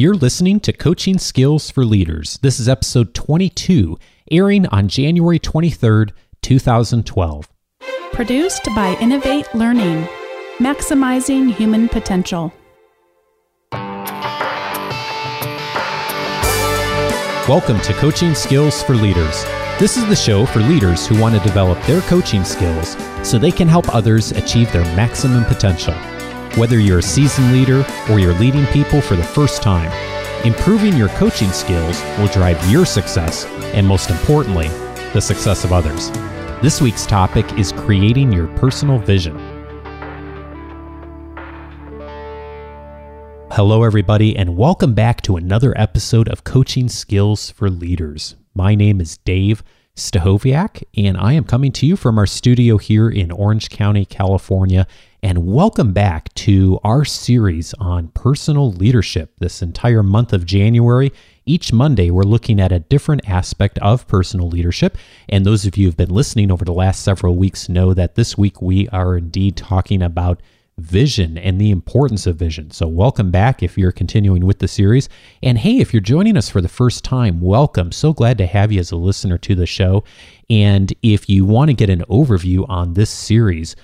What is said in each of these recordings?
You're listening to Coaching Skills for Leaders. This is episode 22, airing on January 23rd, 2012. Produced by Innovate Learning, maximizing human potential. Welcome to Coaching Skills for Leaders. This is the show for leaders who want to develop their coaching skills so they can help others achieve their maximum potential. Whether you're a seasoned leader or you're leading people for the first time, improving your coaching skills will drive your success and, most importantly, the success of others. This week's topic is creating your personal vision. Hello, everybody, and welcome back to another episode of Coaching Skills for Leaders. My name is Dave Stachowiak, and I am coming to you from our studio here in Orange County, California. And welcome back to our series on personal leadership this entire month of January. Each Monday, we're looking at a different aspect of personal leadership. And those of you who've been listening over the last several weeks know that this week we are indeed talking about vision and the importance of vision. So, welcome back if you're continuing with the series. And hey, if you're joining us for the first time, welcome. So glad to have you as a listener to the show. And if you want to get an overview on this series,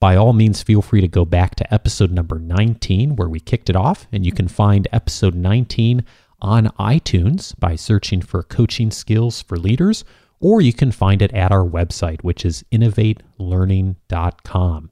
by all means, feel free to go back to episode number 19, where we kicked it off. And you can find episode 19 on iTunes by searching for Coaching Skills for Leaders, or you can find it at our website, which is innovatelearning.com.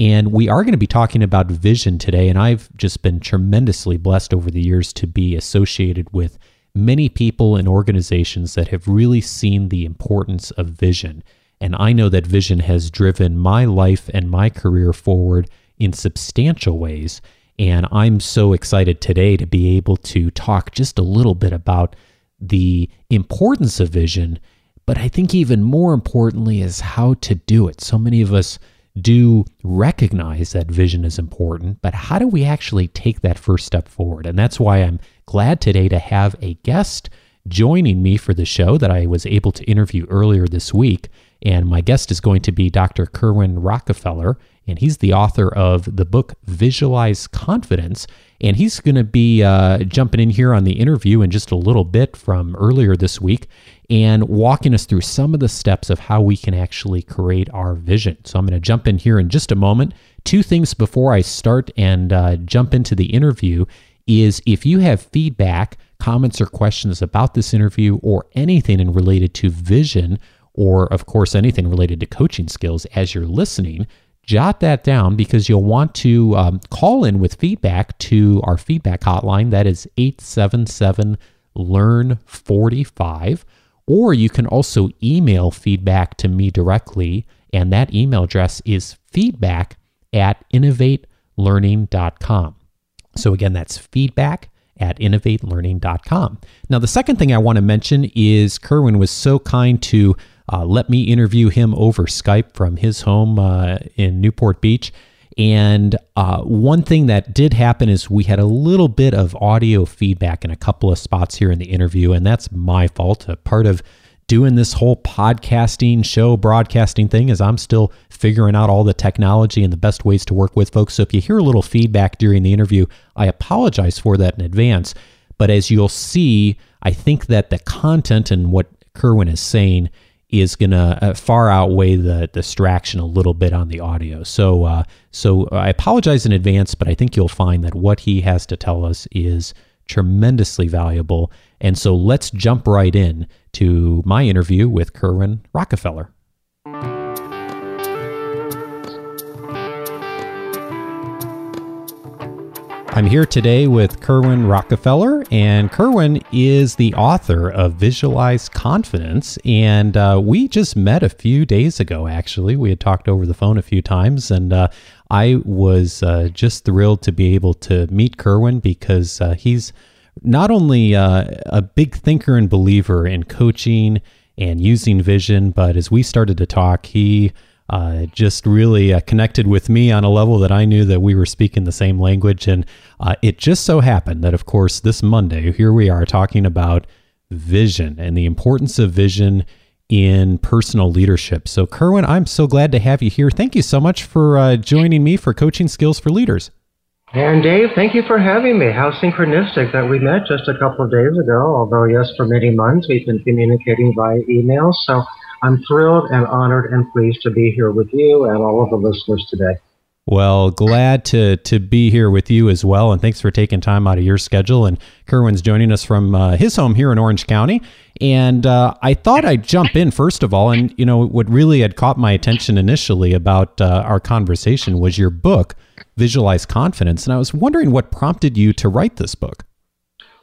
And we are going to be talking about vision today. And I've just been tremendously blessed over the years to be associated with many people and organizations that have really seen the importance of vision. And I know that vision has driven my life and my career forward in substantial ways. And I'm so excited today to be able to talk just a little bit about the importance of vision. But I think even more importantly is how to do it. So many of us do recognize that vision is important, but how do we actually take that first step forward? And that's why I'm glad today to have a guest joining me for the show that I was able to interview earlier this week. And my guest is going to be Dr. Kerwin Rockefeller, and he's the author of the book Visualize Confidence. And he's going to be uh, jumping in here on the interview in just a little bit from earlier this week and walking us through some of the steps of how we can actually create our vision. So I'm going to jump in here in just a moment. Two things before I start and uh, jump into the interview is if you have feedback, comments, or questions about this interview or anything in related to vision, or of course anything related to coaching skills as you're listening, jot that down because you'll want to um, call in with feedback to our feedback hotline. That is 877 Learn 45 or you can also email feedback to me directly, and that email address is feedback at innovatelearning.com. So, again, that's feedback at innovatelearning.com. Now, the second thing I want to mention is Kerwin was so kind to uh, let me interview him over Skype from his home uh, in Newport Beach. And uh, one thing that did happen is we had a little bit of audio feedback in a couple of spots here in the interview, and that's my fault. A part of doing this whole podcasting show, broadcasting thing is I'm still figuring out all the technology and the best ways to work with folks. So if you hear a little feedback during the interview, I apologize for that in advance. But as you'll see, I think that the content and what Kerwin is saying is going to uh, far outweigh the distraction a little bit on the audio. So, uh, so I apologize in advance, but I think you'll find that what he has to tell us is tremendously valuable. And so let's jump right in to my interview with Kerwin Rockefeller. I'm here today with Kerwin Rockefeller, and Kerwin is the author of Visualize Confidence. And uh, we just met a few days ago, actually. We had talked over the phone a few times, and uh, I was uh, just thrilled to be able to meet Kerwin because uh, he's not only uh, a big thinker and believer in coaching and using vision, but as we started to talk, he uh, just really uh, connected with me on a level that I knew that we were speaking the same language. And uh, it just so happened that, of course, this Monday, here we are talking about vision and the importance of vision in personal leadership. So, Kerwin, I'm so glad to have you here. Thank you so much for uh, joining me for Coaching Skills for Leaders. And Dave, thank you for having me. How synchronistic that we met just a couple of days ago, although, yes, for many months we've been communicating via email. So I'm thrilled and honored and pleased to be here with you and all of the listeners today. Well, glad to to be here with you as well, and thanks for taking time out of your schedule. And Kerwin's joining us from uh, his home here in Orange County. And uh, I thought I'd jump in first of all, and you know what really had caught my attention initially about uh, our conversation was your book, Visualize Confidence, and I was wondering what prompted you to write this book.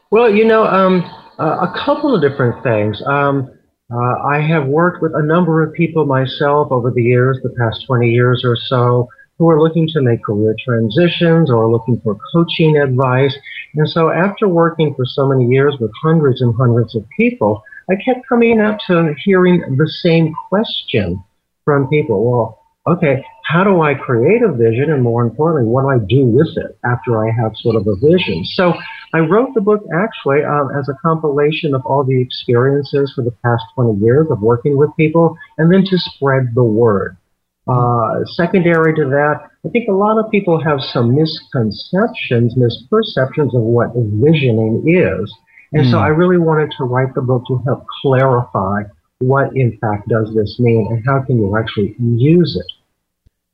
Well, you know, um, a couple of different things. Um, uh, I have worked with a number of people myself over the years, the past 20 years or so, who are looking to make career transitions or looking for coaching advice. And so after working for so many years with hundreds and hundreds of people, I kept coming up to hearing the same question from people. Well, okay, how do I create a vision? And more importantly, what do I do with it after I have sort of a vision? So I wrote the book actually um, as a compilation of all the experiences for the past 20 years of working with people and then to spread the word. Uh, secondary to that, I think a lot of people have some misconceptions, misperceptions of what visioning is. And mm. so hmm. I really wanted to write the book to help clarify what in fact does this mean and how can you actually use it.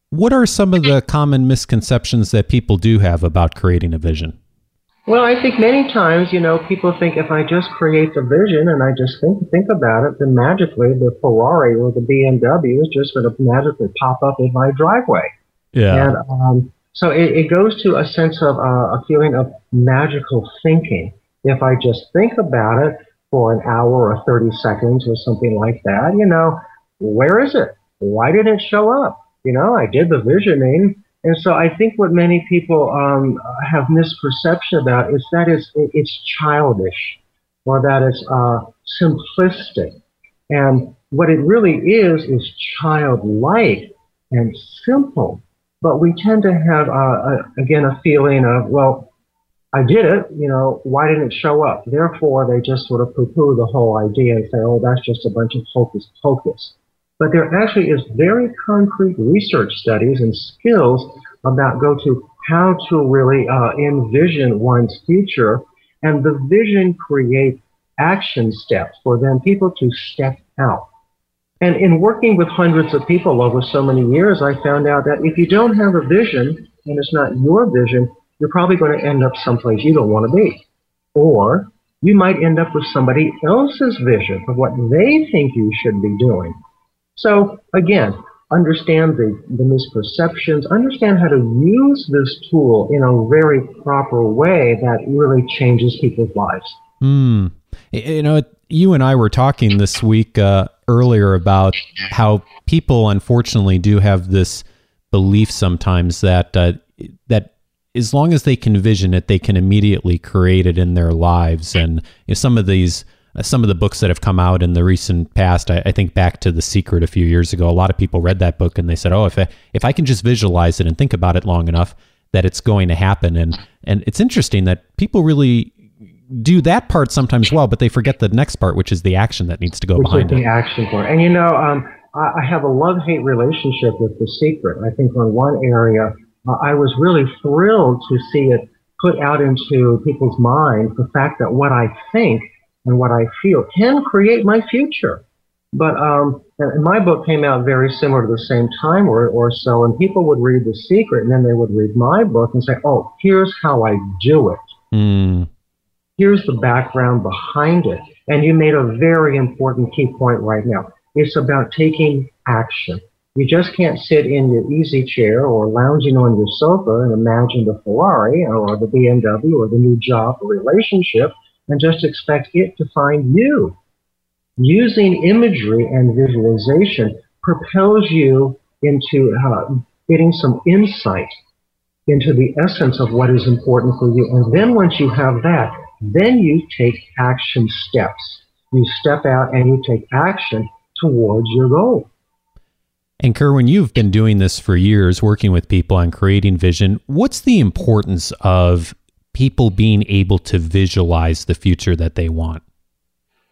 What are some of the common misconceptions that people do have about creating a vision? Well, I think many times, you know, people think if I just create the vision and I just think think about it, then magically the Ferrari or the BMW is just going to magically pop up in my driveway. Yeah. And um, so it, it, goes to a sense of uh, a feeling of magical thinking. If I just think about it for an hour or 30 seconds or something like that, you know, where is it? Why did it show up? You know, I did the visioning and so I think what many people um, have misperception about is that it's, it's childish or that it's uh, simplistic. And what it really is is childlike and simple. But we tend to have, uh, a, again, a feeling of, well, I did it, you know, why didn't it show up? Therefore, they just sort of poo poo the whole idea and say, oh, that's just a bunch of hocus pocus. But there actually is very concrete research studies and skills about go to how to really uh, envision one's future. And the vision creates action steps for then people to step out. And in working with hundreds of people over so many years, I found out that if you don't have a vision and it's not your vision, you're probably going to end up someplace you don't want to be. Or you might end up with somebody else's vision of what they think you should be doing. So again, understand the, the misperceptions, understand how to use this tool in a very proper way that really changes people's lives. Hmm. You know, you and I were talking this week uh, earlier about how people, unfortunately, do have this belief sometimes that uh, that as long as they can vision it, they can immediately create it in their lives. And you know, some of these some of the books that have come out in the recent past. I, I, think back to The Secret a few years ago. A lot of people read that book and they said, "Oh, if I, if I can just visualize it and think about it long enough, that it's going to happen." And and it's interesting that people really do that part sometimes well, but they forget the next part, which is the action that needs to go which behind is the it. action part. And you know, um, I, I, have a love-hate relationship with The Secret. I think on one area, uh, I was really thrilled to see it put out into people's mind the fact that what I think and what I feel can create my future. But um, and my book came out very similar to the same time or, or so, and people would read The Secret, and then they would read my book and say, "Oh, here's how I do it. Mm. Here's the background behind it." And you made a very important key point right now. It's about taking action. You just can't sit in your easy chair or lounging on your sofa and imagine the Ferrari or the BMW or the new job or relationship and just expect it to find you. Using imagery and visualization propels you into uh, getting some insight into the essence of what is important for you. And then once you have that, then you take action steps. You step out and you take action towards your goal. And Kerwin, you've been doing this for years, working with people on creating vision. What's the importance of people being able to visualize the future that they want?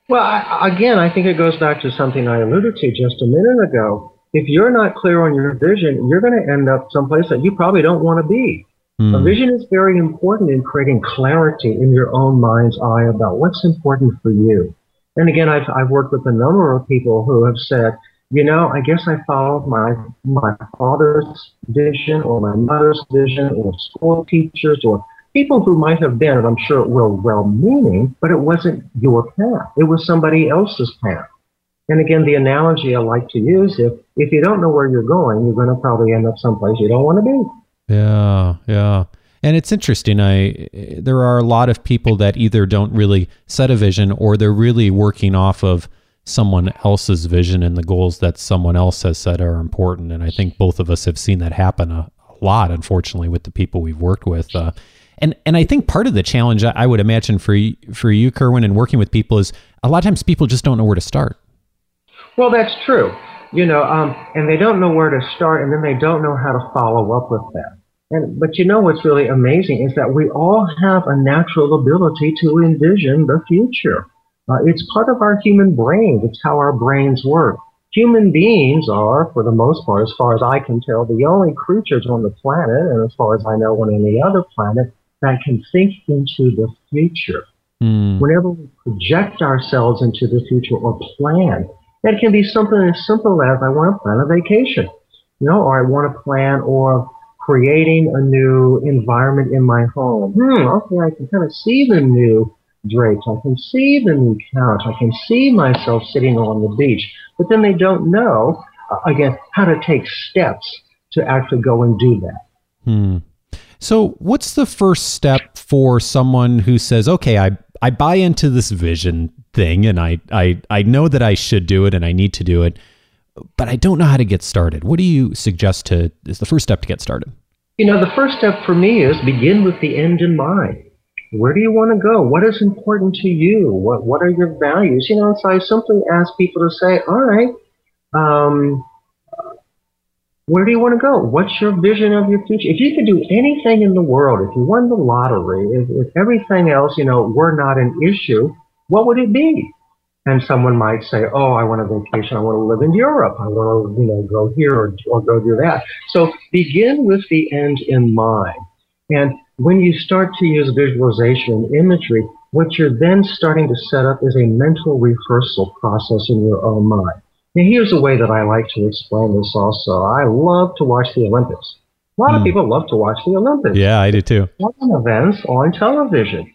Well, I, again, I think it goes back to something I alluded to just a minute ago. If you're not clear on your vision, you're going to end up someplace that you probably don't want to be. Hmm. A vision is very important in creating clarity in your own mind's eye about what's important for you. And again, I've, I've worked with a number of people who have said, you know, I guess I followed my my father's vision or my mother's vision or school teachers or people who might have been, and I'm sure it were well meaning, but it wasn't your path. It was somebody else's path. And again, the analogy I like to use is if you don't know where you're going, you're going to probably end up someplace you don't want to be. Yeah, yeah. And it's interesting. I there are a lot of people that either don't really set a vision or they're really working off of someone else's vision and the goals that someone else has set are important. And I think both of us have seen that happen a, a lot, unfortunately, with the people we've worked with. Uh, and and I think part of the challenge I would imagine for you, for you, Kerwin, and working with people is a lot of times people just don't know where to start. Well, that's true. You know, um, and they don't know where to start, and then they don't know how to follow up with that. And, but you know what's really amazing is that we all have a natural ability to envision the future. Uh, it's part of our human brain. It's how our brains work. Human beings are, for the most part, as far as I can tell, the only creatures on the planet, and as far as I know on any other planet, that can think into the future. Mm. Whenever we project ourselves into the future or plan, that can be something as simple as I want to plan a vacation, you know, or I want to plan or creating a new environment in my home. Hmm, okay, I can kind of see the new drapes. I can see the new couch. I can see myself sitting on the beach. But then they don't know, uh, again, how to take steps to actually go and do that. Hmm. So, what's the first step for someone who says, okay, I, I buy into this vision thing and I, I, I know that I should do it and I need to do it, but I don't know how to get started? What do you suggest to is the first step to get started? You know, the first step for me is begin with the end in mind. Where do you want to go? What is important to you? What What are your values? You know, so I simply ask people to say, all right, um, where do you want to go? What's your vision of your future? If you could do anything in the world, if you won the lottery, if, if everything else, you know, were not an issue, what would it be? And someone might say, "Oh, I want a vacation. I want to live in Europe. I want to, you know, go here or, or go do that." So begin with the end in mind. And when you start to use visualization and imagery, what you're then starting to set up is a mental rehearsal process in your own mind. Now, here's a way that I like to explain this also. I love to watch the Olympics. A lot mm. of hmm. people love to watch the Olympics. Yeah, I do too. Events on television.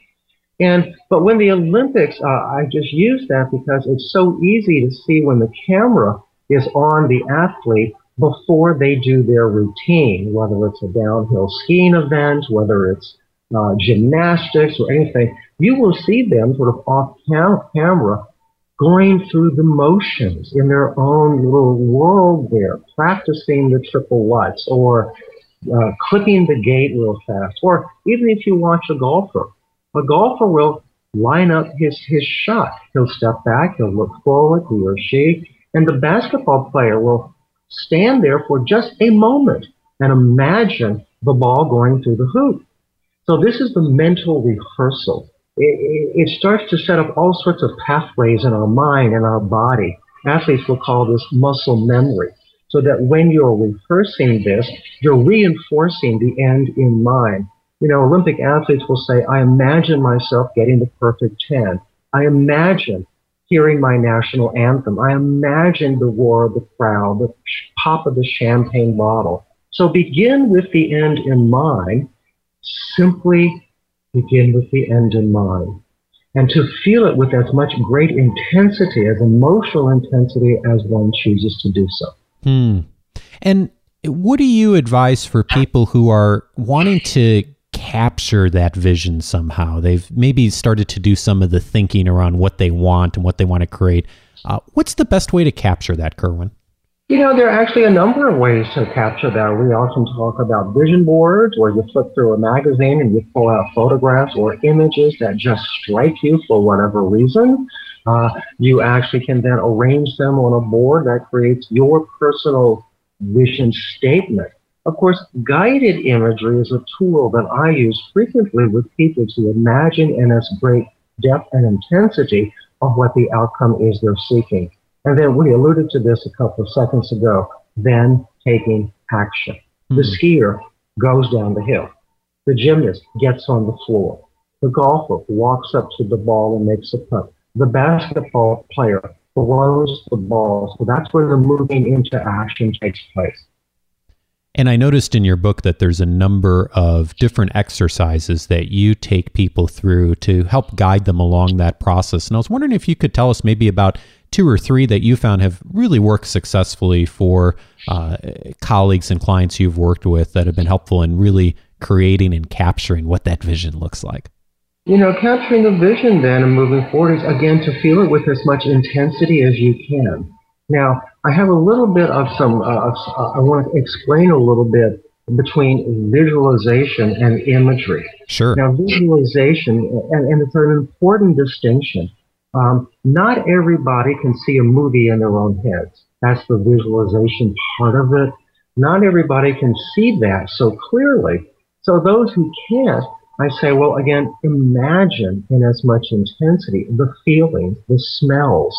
And but when the Olympics, uh, I just use that because it's so easy to see when the camera is on the athlete before they do their routine, whether it's a downhill skiing event, whether it's uh, gymnastics or anything. You will see them sort of off cam- camera going through the motions in their own little world there, practicing the triple lutz or uh, clipping the gate real fast. Or even if you watch a golfer, a golfer will line up his, his shot. He'll step back, he'll look forward, he or she, and the basketball player will stand there for just a moment and imagine the ball going through the hoop. So this is the mental rehearsal it, it starts to set up all sorts of pathways in our mind and our body. Athletes will call this muscle memory. So that when you're rehearsing this, you're reinforcing the end in mind. You know, Olympic athletes will say, I imagine myself getting the perfect 10. I imagine hearing my national anthem. I imagine the roar of the crowd, the pop of the champagne bottle. So begin with the end in mind. Simply begin with the end in mind. And to feel it with as much great intensity, as emotional intensity as one chooses to do so. Hmm. And what do you advise for people who are wanting to capture that vision somehow? They've maybe started to do some of the thinking around what they want and what they want to create. Uh, what's the best way to capture that, Kerwin? You know, there are actually a number of ways to capture that. We often talk about vision boards where you flip through a magazine and you pull out photographs or images that just strike you for whatever reason. Uh, you actually can then arrange them on a board that creates your personal vision statement. Of course, guided imagery is a tool that I use frequently with people to imagine in as great depth and intensity of what the outcome is they're seeking. And then we alluded to this a couple of seconds ago, then taking action. Mm-hmm. The hmm. skier goes down the hill. The gymnast gets on the floor. The golfer walks up to the ball and makes a putt. The basketball player throws the ball. So that's where the moving into action takes place. And I noticed in your book that there's a number of different exercises that you take people through to help guide them along that process. And I was wondering if you could tell us maybe about two or three that you found have really worked successfully for uh, colleagues and clients you've worked with that have been helpful in really creating and capturing what that vision looks like. You know, capturing the vision then and moving forward is again to feel it with as much intensity as you can. Now, I have a little bit of some, uh, uh, I want to explain a little bit between visualization and imagery. Sure. Now, visualization, and, and it's an important distinction. Um, not everybody can see a movie in their own heads. That's the visualization part of it. Not everybody can see that so clearly. So those who can't, I say, well, again, imagine in as much intensity the feelings, the smells,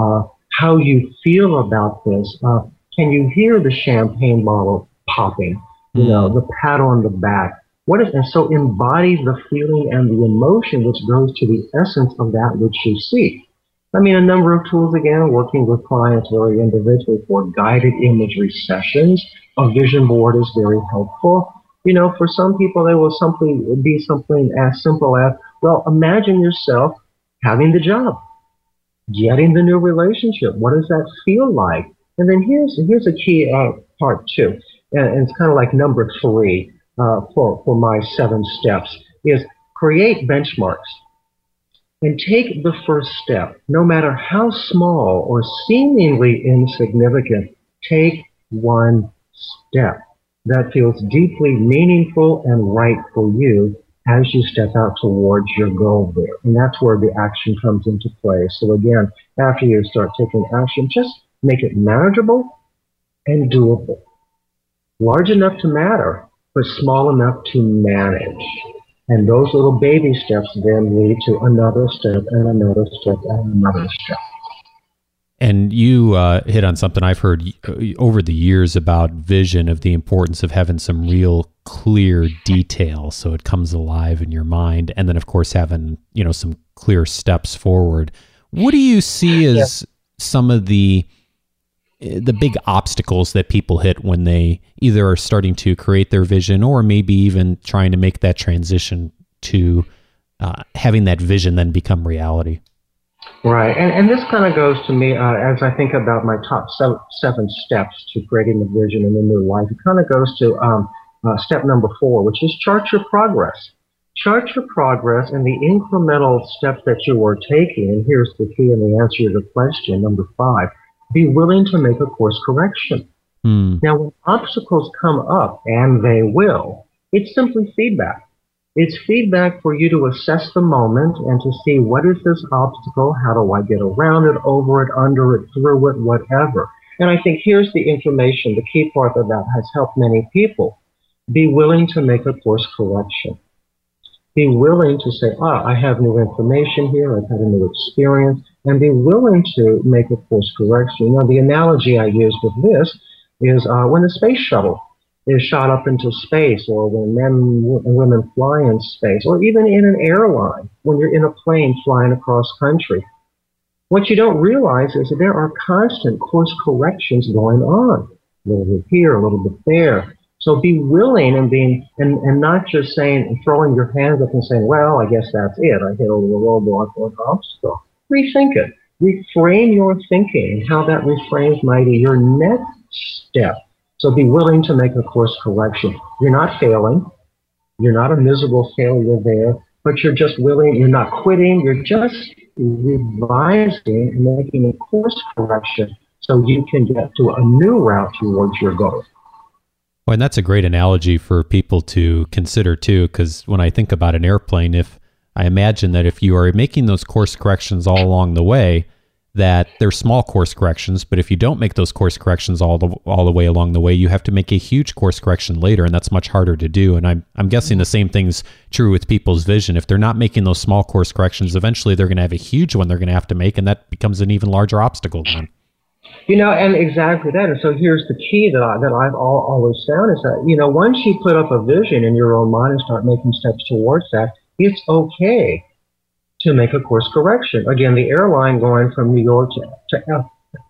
uh, how you feel about this. Uh, can you hear the champagne bottle popping? You mm. know, the pat on the back. What is, and so embody the feeling and the emotion which goes to the essence of that which you see. I mean, a number of tools again, working with clients very individually for guided imagery sessions. A vision board is very helpful. You know, for some people, they will simply be something as simple as, well, imagine yourself having the job getting the new relationship. What does that feel like? And then here's here's a key uh, part too, and, it's kind of like number three uh, for for my seven steps is create benchmarks and take the first step, no matter how small or seemingly insignificant. Take one step that feels deeply meaningful and right for you as you step out towards your goal there. And that's where the action comes into play. So again, after you start taking action, just make it manageable and doable. Large enough to matter, but small enough to manage. And those little baby steps then lead to another step and another step and another step. And you uh, hit on something I've heard uh, over the years about vision of the importance of having some real clear detail so it comes alive in your mind. And then, of course, having, you know, some clear steps forward. What do you see as yeah. some of the the big obstacles that people hit when they either are starting to create their vision or maybe even trying to make that transition to uh, having that vision then become reality? Right, and, and this kind of goes to me uh, as I think about my top seven, seven steps to creating the vision in the new life. It kind of goes to um, uh, step number four, which is chart your progress. Chart your progress and the incremental steps that you are taking. And here's the key and the answer to the question number five: be willing to make a course correction. Mm. Now, when obstacles come up, and they will, it's simply feedback. It's feedback for you to assess the moment and to see what is this obstacle? How do I get around it, over it, under it, through it, whatever. And I think here's the information, the key part of that has helped many people. Be willing to make a course correction. Be willing to say, ah, I have new information here, I've had a new experience, and be willing to make a course correction. Now, the analogy I use with this is uh, when the space shuttle is shot up into space, or when men and women fly in space, or even in an airline, when you're in a plane flying across country. What you don't realize is that there are constant course corrections going on. A little bit here, a little bit there. So be willing and being and, and not just saying throwing your hands up and saying, Well, I guess that's it. I hit over the roadblock or an obstacle. Rethink it. Reframe your thinking how that reframes might be your next step so be willing to make a course correction. You're not failing. You're not a miserable failure there, but you're just willing, you're not quitting, you're just revising and making a course correction so you can get to a new route towards your goal. Well, and that's a great analogy for people to consider too, because when I think about an airplane, if I imagine that if you are making those course corrections all along the way, that they're small course corrections, but if you don't make those course corrections all the all the way along the way, you have to make a huge course correction later, and that's much harder to do. And I'm I'm guessing the same thing's true with people's vision. If they're not making those small course corrections, eventually they're going to have a huge one they're going to have to make, and that becomes an even larger obstacle then. You know, and exactly that. And so here's the key that, I, that I've all, always found is that, you know, once you put up a vision in your own mind and start making steps towards that, it's okay to make a course correction. Again, the airline going from New York to, to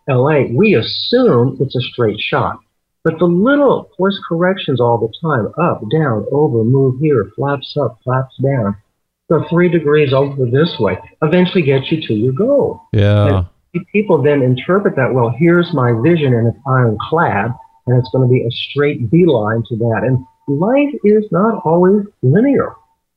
LA, we assume it's a straight shot. But the little course corrections all the time, up, down, over, move here, flaps up, flaps down, the three degrees over this way, eventually get you to your goal. Yeah. And people then interpret that, well, here's my vision and it's ironclad, and it's going to be a straight beeline to that. And life is not always linear.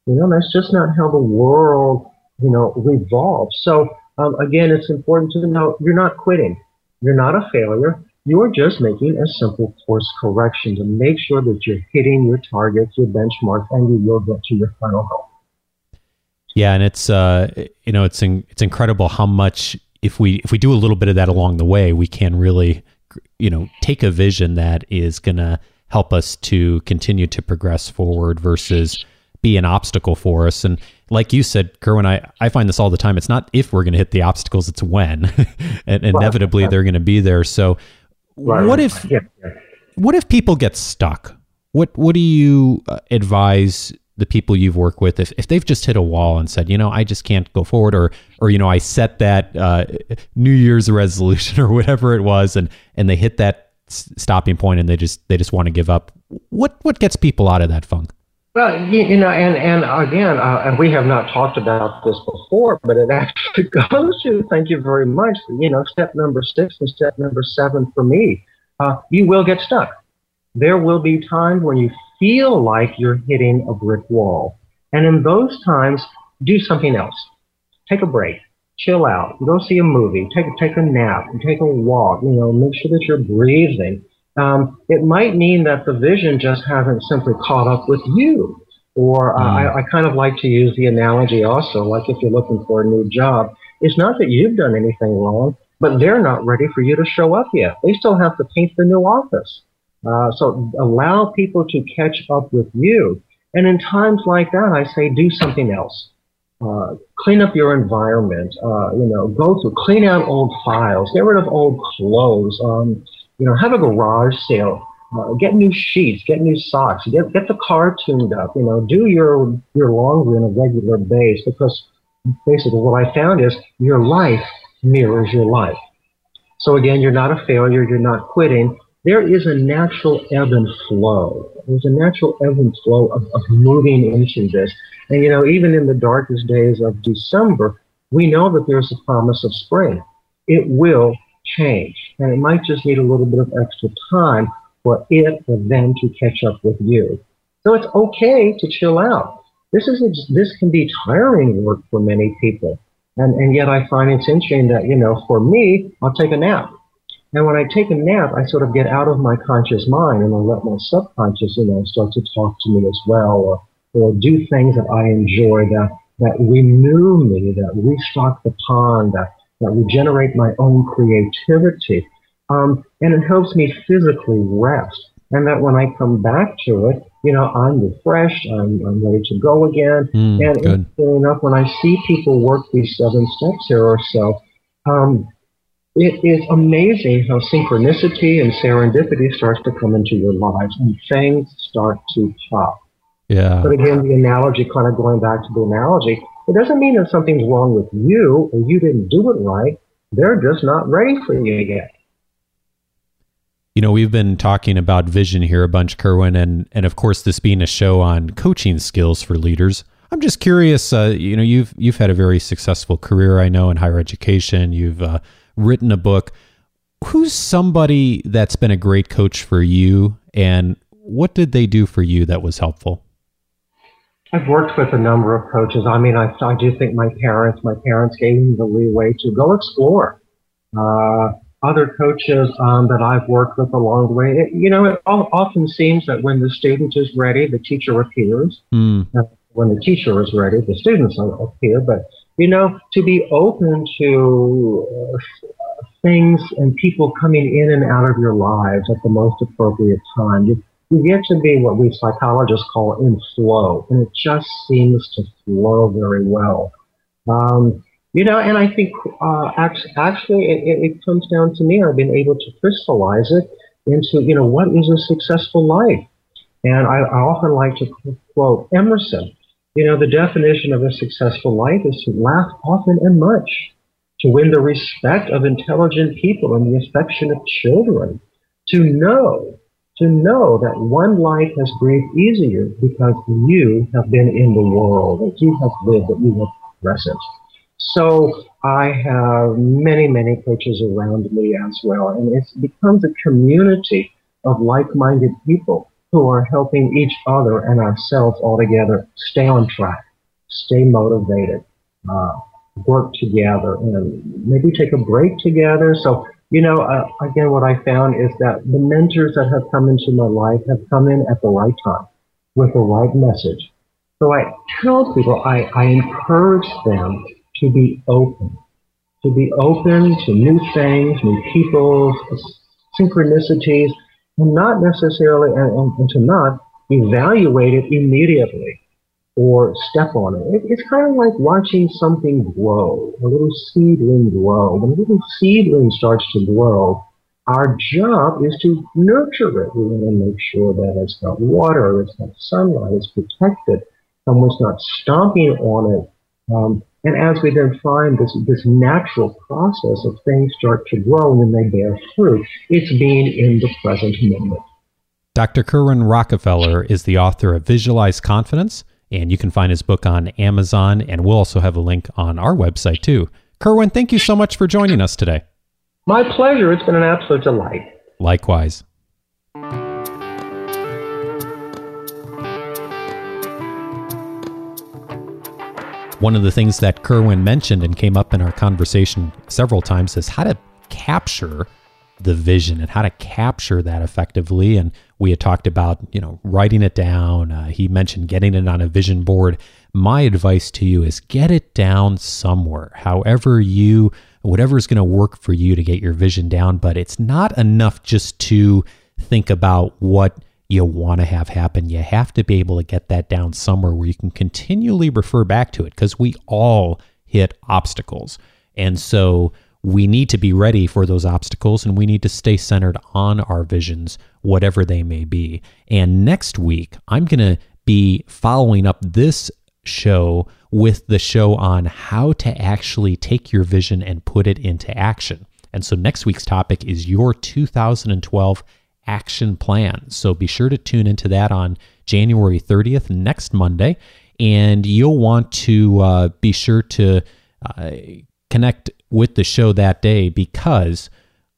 You know, that's just not how the world, you know, revolves. So um, again, it's important to know you're not quitting. You're not a failure. You're just making a simple course correction to make sure that you're hitting your targets, your benchmarks, and you will get to your final goal. Yeah, and it's uh, you know it's in, it's incredible how much if we if we do a little bit of that along the way, we can really you know take a vision that is going to help us to continue to progress forward versus be an obstacle for us. And like you said, Kerwin, I, I find this all the time. It's not if we're going to hit the obstacles, it's when. and inevitably they're going to be there. So right. what if yeah. what if people get stuck? What what do you uh, advise the people you've worked with if, if they've just hit a wall and said, you know, I just can't go forward or or you know, I set that uh, New Year's resolution or whatever it was and and they hit that stopping point and they just they just want to give up. What what gets people out of that funk? Well, you, know, and and again, uh, and we have not talked about this before, but it actually goes to thank you very much. You know, step number six and step number seven for me. Uh, you will get stuck. There will be times when you feel like you're hitting a brick wall, and in those times, do something else. Take a break, chill out, go see a movie, take take a nap, take a walk. You know, make sure that you're breathing um, it might mean that the vision just hasn't simply caught up with you. Or uh, mm. I, I kind of like to use the analogy also, like if you're looking for a new job, it's not that you've done anything wrong, but they're not ready for you to show up yet. They still have to paint the new office. Uh, so allow people to catch up with you. And in times like that, I say do something else. Uh, clean up your environment. Uh, you know, go through, clean out old files, get rid of old clothes. Um, you know, have a garage sale. Uh, get new sheets, get new socks, get get the car tuned up. You know, do your your laundry on a regular basis because basically what I found is your life mirrors your life. So again, you're not a failure, you're not quitting. There is a natural ebb and flow. There's a natural ebb and flow of, of moving into this. And you know, even in the darkest days of December, we know that there's a promise of spring. It will change. And it might just need a little bit of extra time for it or them to catch up with you. So it's okay to chill out. This is a, this can be tiring work for many people. And, and yet I find it's interesting that, you know, for me, I'll take a nap. And when I take a nap, I sort of get out of my conscious mind and I let my subconscious, you know, start to talk to me as well or, or do things that I enjoy that, that renew me, that restock the pond, that that regenerate my own creativity. Um, and it helps me physically rest. And that when I come back to it, you know, I'm refreshed, I'm, I'm ready to go again. Mm, and interesting enough, when I see people work these seven steps here or so, um, it is amazing how synchronicity and serendipity starts to come into your lives and things start to pop. Yeah. But again, the analogy, kind of going back to the analogy, it doesn't mean that something's wrong with you or you didn't do it right. They're just not ready for you yet. You know, we've been talking about vision here a bunch, Kerwin, and and of course, this being a show on coaching skills for leaders. I'm just curious. Uh, you know, you've you've had a very successful career, I know, in higher education. You've uh, written a book. Who's somebody that's been a great coach for you, and what did they do for you that was helpful? I've worked with a number of coaches. I mean, I, I do think my parents, my parents gave me the leeway to go explore. Uh, other coaches um, that I've worked with along the way, it, you know, it often seems that when the student is ready, the teacher appears. Mm. When the teacher is ready, the students appear. But you know, to be open to uh, things and people coming in and out of your lives at the most appropriate time. You, you get to be what we psychologists call in flow, and it just seems to flow very well. Um, You know, and I think uh, actually it, it comes down to me. I've been able to crystallize it into, you know, what is a successful life? And I, I often like to quote Emerson. You know, the definition of a successful life is to laugh often and much, to win the respect of intelligent people and the affection of children, to know, to know that one life has breathed easier because you have been in the world, that you have lived, that you are present. So I have many, many coaches around me as well, and it becomes a community of like-minded people who are helping each other and ourselves all together stay on track, stay motivated, uh, work together, and maybe take a break together. So, you know, uh, again, what I found is that the mentors that have come into my life have come in at the right time with the right message. So I tell people, I, I encourage them to be open, to be open to new things, new people, synchronicities, and not necessarily, and, and to not evaluate it immediately or step on it. it. It's kind of like watching something grow, a little seedling grow. When a little seedling starts to grow, our job is to nurture it. We want to make sure that it's got water, it's got sunlight, it's protected, someone's not stomping on it. Um, and as we then find this, this natural process of things start to grow and then they bear fruit, it's being in the present moment. Dr. Kerwin Rockefeller is the author of Visualize Confidence, and you can find his book on Amazon, and we'll also have a link on our website too. Kerwin, thank you so much for joining us today. My pleasure. It's been an absolute delight. Likewise. One of the things that Kerwin mentioned and came up in our conversation several times is how to capture the vision and how to capture that effectively. And we had talked about, you know, writing it down. Uh, he mentioned getting it on a vision board. My advice to you is get it down somewhere, however you, whatever is going to work for you to get your vision down. But it's not enough just to think about what you want to have happen. You have to be able to get that down somewhere where you can continually refer back to it because we all hit obstacles. And so we need to be ready for those obstacles and we need to stay centered on our visions, whatever they may be. And next week, I'm going to be following up this show with the show on how to actually take your vision and put it into action. And so next week's topic is your 2012 action plan. So be sure to tune into that on January 30th, next Monday. And you'll want to uh, be sure to uh, connect with the show that day because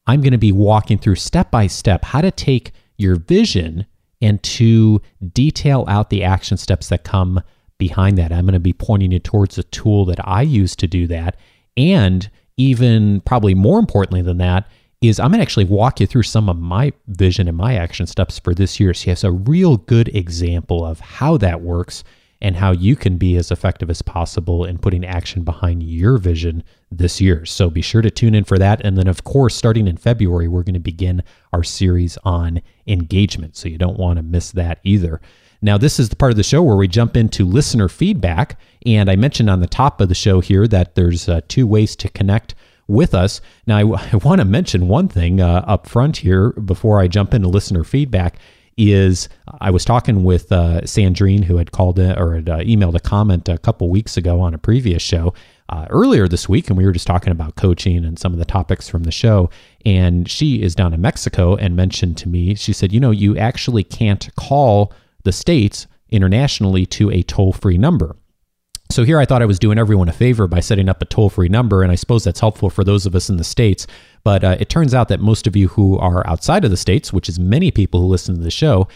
I'm going to be walking through step by step how to take your vision and to detail out the action steps that come behind that. I'm going to be pointing you towards a tool that I use to do that. And even probably more importantly than that, is I'm going to actually walk you through some of my vision and my action steps for this year. So, yes, a real good example of how that works and how you can be as effective as possible in putting action behind your vision this year. So, be sure to tune in for that. And then, of course, starting in February, we're going to begin our series on engagement. So, you don't want to miss that either. Now, this is the part of the show where we jump into listener feedback. And I mentioned on the top of the show here that there's uh, two ways to connect with us. Now, I, I want to mention one thing uh, up front here before I jump into listener feedback. Is I was talking with uh, Sandrine, who had called in, or had uh, emailed a comment a couple weeks ago on a previous show uh, earlier this week, and we were just talking about coaching and some of the topics from the show. And she is down in Mexico and mentioned to me, she said, You know, you actually can't call the States internationally to a toll free number. So here I thought I was doing everyone a favor by setting up a toll free number, and I suppose that's helpful for those of us in the States. But uh, it turns out that most of you who are outside of the States, which is many people who listen to the show,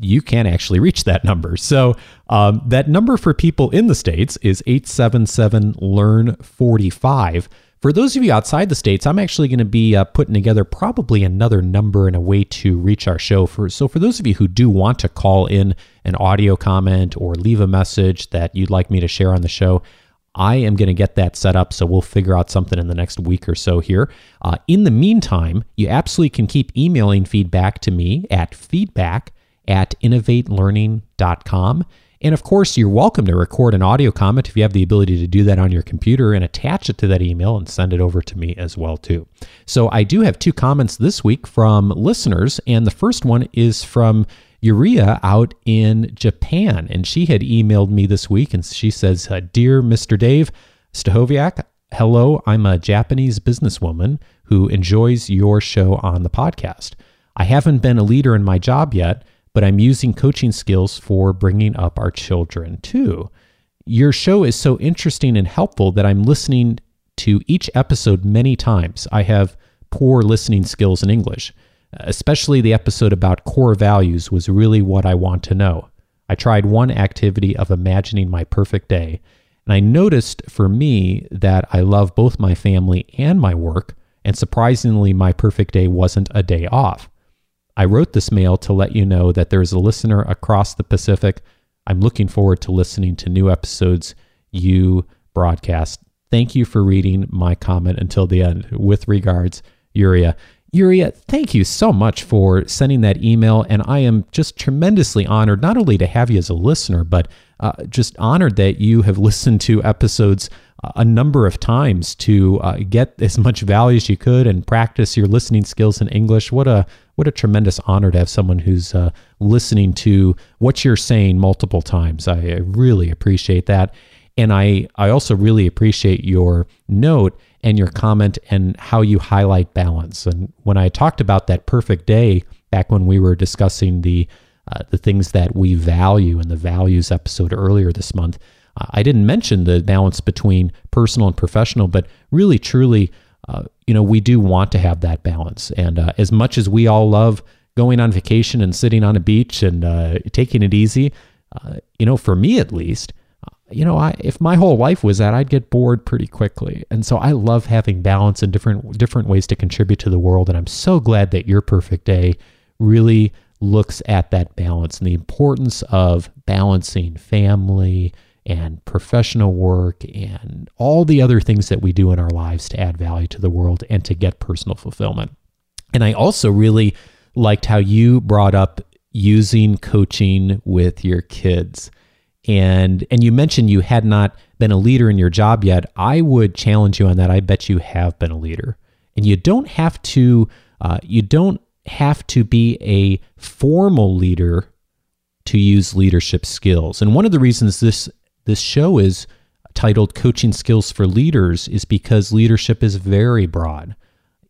you can't actually reach that number. So um, that number for people in the States is 877 Learn 45. For those of you outside the states, I'm actually going to be uh, putting together probably another number and a way to reach our show. For so for those of you who do want to call in an audio comment or leave a message that you'd like me to share on the show, I am going to get that set up. So we'll figure out something in the next week or so here. Uh, in the meantime, you absolutely can keep emailing feedback to me at feedback at innovatelearning.com. And of course, you're welcome to record an audio comment if you have the ability to do that on your computer and attach it to that email and send it over to me as well too. So I do have two comments this week from listeners, and the first one is from Uria out in Japan, and she had emailed me this week, and she says, uh, "Dear Mr. Dave Stachowiak, hello. I'm a Japanese businesswoman who enjoys your show on the podcast. I haven't been a leader in my job yet." but I'm using coaching skills for bringing up our children too. Your show is so interesting and helpful that I'm listening to each episode many times. I have poor listening skills in English. Especially the episode about core values was really what I want to know. I tried one activity of imagining my perfect day, and I noticed for me that I love both my family and my work, and surprisingly, my perfect day wasn't a day off. I wrote this mail to let you know that there is a listener across the Pacific. I'm looking forward to listening to new episodes you broadcast. Thank you for reading my comment until the end. With regards, Uria. Uria, thank you so much for sending that email. And I am just tremendously honored not only to have you as a listener, but uh, just honored that you have listened to episodes a number of times to uh, get as much value as you could and practice your listening skills in English. What a what a tremendous honor to have someone who's uh, listening to what you're saying multiple times. I, I really appreciate that, and I I also really appreciate your note and your comment and how you highlight balance. And when I talked about that perfect day back when we were discussing the uh, the things that we value in the values episode earlier this month. I didn't mention the balance between personal and professional, but really, truly, uh, you know, we do want to have that balance. And uh, as much as we all love going on vacation and sitting on a beach and uh, taking it easy, uh, you know, for me at least, uh, you know, I, if my whole life was that, I'd get bored pretty quickly. And so I love having balance and different different ways to contribute to the world. And I'm so glad that your perfect day really looks at that balance and the importance of balancing family and professional work and all the other things that we do in our lives to add value to the world and to get personal fulfillment. And I also really liked how you brought up using coaching with your kids. And and you mentioned you had not been a leader in your job yet. I would challenge you on that. I bet you have been a leader. And you don't have to uh, you don't have to be a formal leader to use leadership skills. And one of the reasons this this show is titled Coaching Skills for Leaders is because leadership is very broad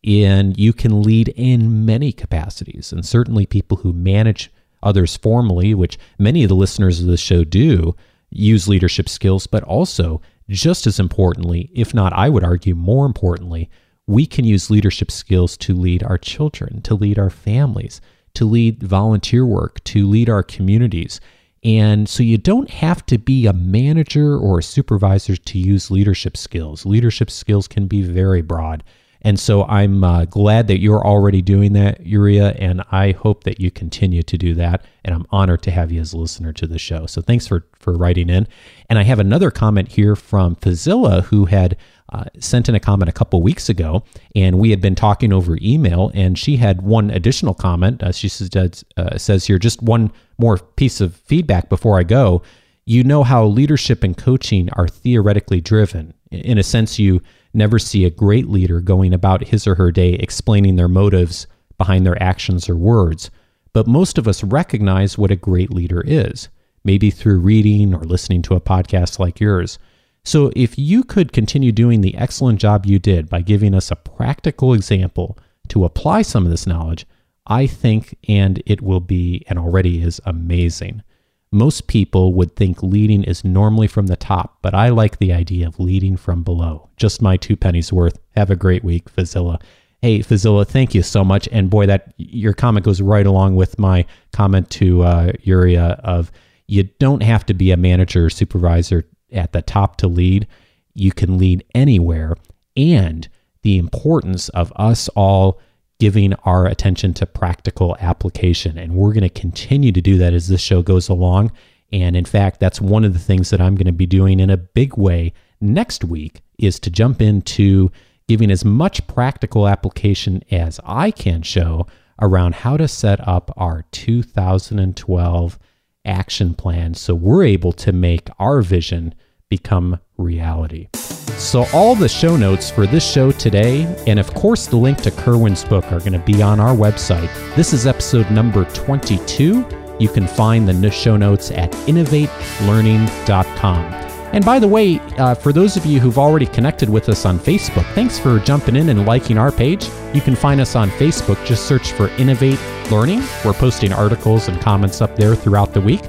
and you can lead in many capacities. And certainly people who manage others formally, which many of the listeners of the show do, use leadership skills, but also, just as importantly, if not, I would argue more importantly, we can use leadership skills to lead our children, to lead our families, to lead volunteer work, to lead our communities. And so you don't have to be a manager or a supervisor to use leadership skills. Leadership skills can be very broad. And so I'm uh, glad that you're already doing that, Uria, and I hope that you continue to do that. And I'm honored to have you as a listener to the show. So thanks for for writing in. And I have another comment here from Fazilla, who had uh, sent in a comment a couple weeks ago, and we had been talking over email, and she had one additional comment. Uh, she says, uh, says here, just one more piece of feedback before I go. You know how leadership and coaching are theoretically driven. In a sense, you never see a great leader going about his or her day explaining their motives behind their actions or words. But most of us recognize what a great leader is, maybe through reading or listening to a podcast like yours. So, if you could continue doing the excellent job you did by giving us a practical example to apply some of this knowledge, I think, and it will be, and already is, amazing. Most people would think leading is normally from the top, but I like the idea of leading from below. Just my two pennies worth. Have a great week, Fazilla. Hey, Fazilla, thank you so much. And boy, that your comment goes right along with my comment to uh, Uria of you don't have to be a manager or supervisor at the top to lead. You can lead anywhere. And the importance of us all giving our attention to practical application. And we're going to continue to do that as this show goes along. And in fact, that's one of the things that I'm going to be doing in a big way next week is to jump into giving as much practical application as I can show around how to set up our 2012 action plan so we're able to make our vision become reality. So, all the show notes for this show today, and of course, the link to Kerwin's book are going to be on our website. This is episode number 22. You can find the show notes at innovatelearning.com. And by the way, uh, for those of you who've already connected with us on Facebook, thanks for jumping in and liking our page. You can find us on Facebook. Just search for Innovate Learning. We're posting articles and comments up there throughout the week.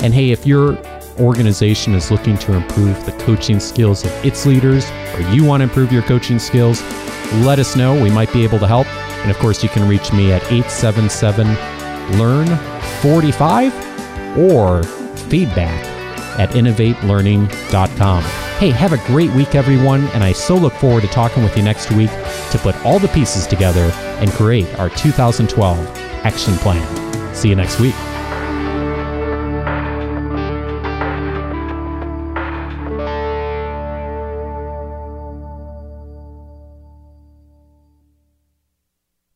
And hey, if your organization is looking to improve the coaching skills of its leaders, or you want to improve your coaching skills, let us know. We might be able to help. And of course, you can reach me at 877 Learn 45 or feedback at innovatelearning.com. Hey, have a great week, everyone, and I so look forward to talking with you next week to put all the pieces together and create our 2012 action plan. See you next week.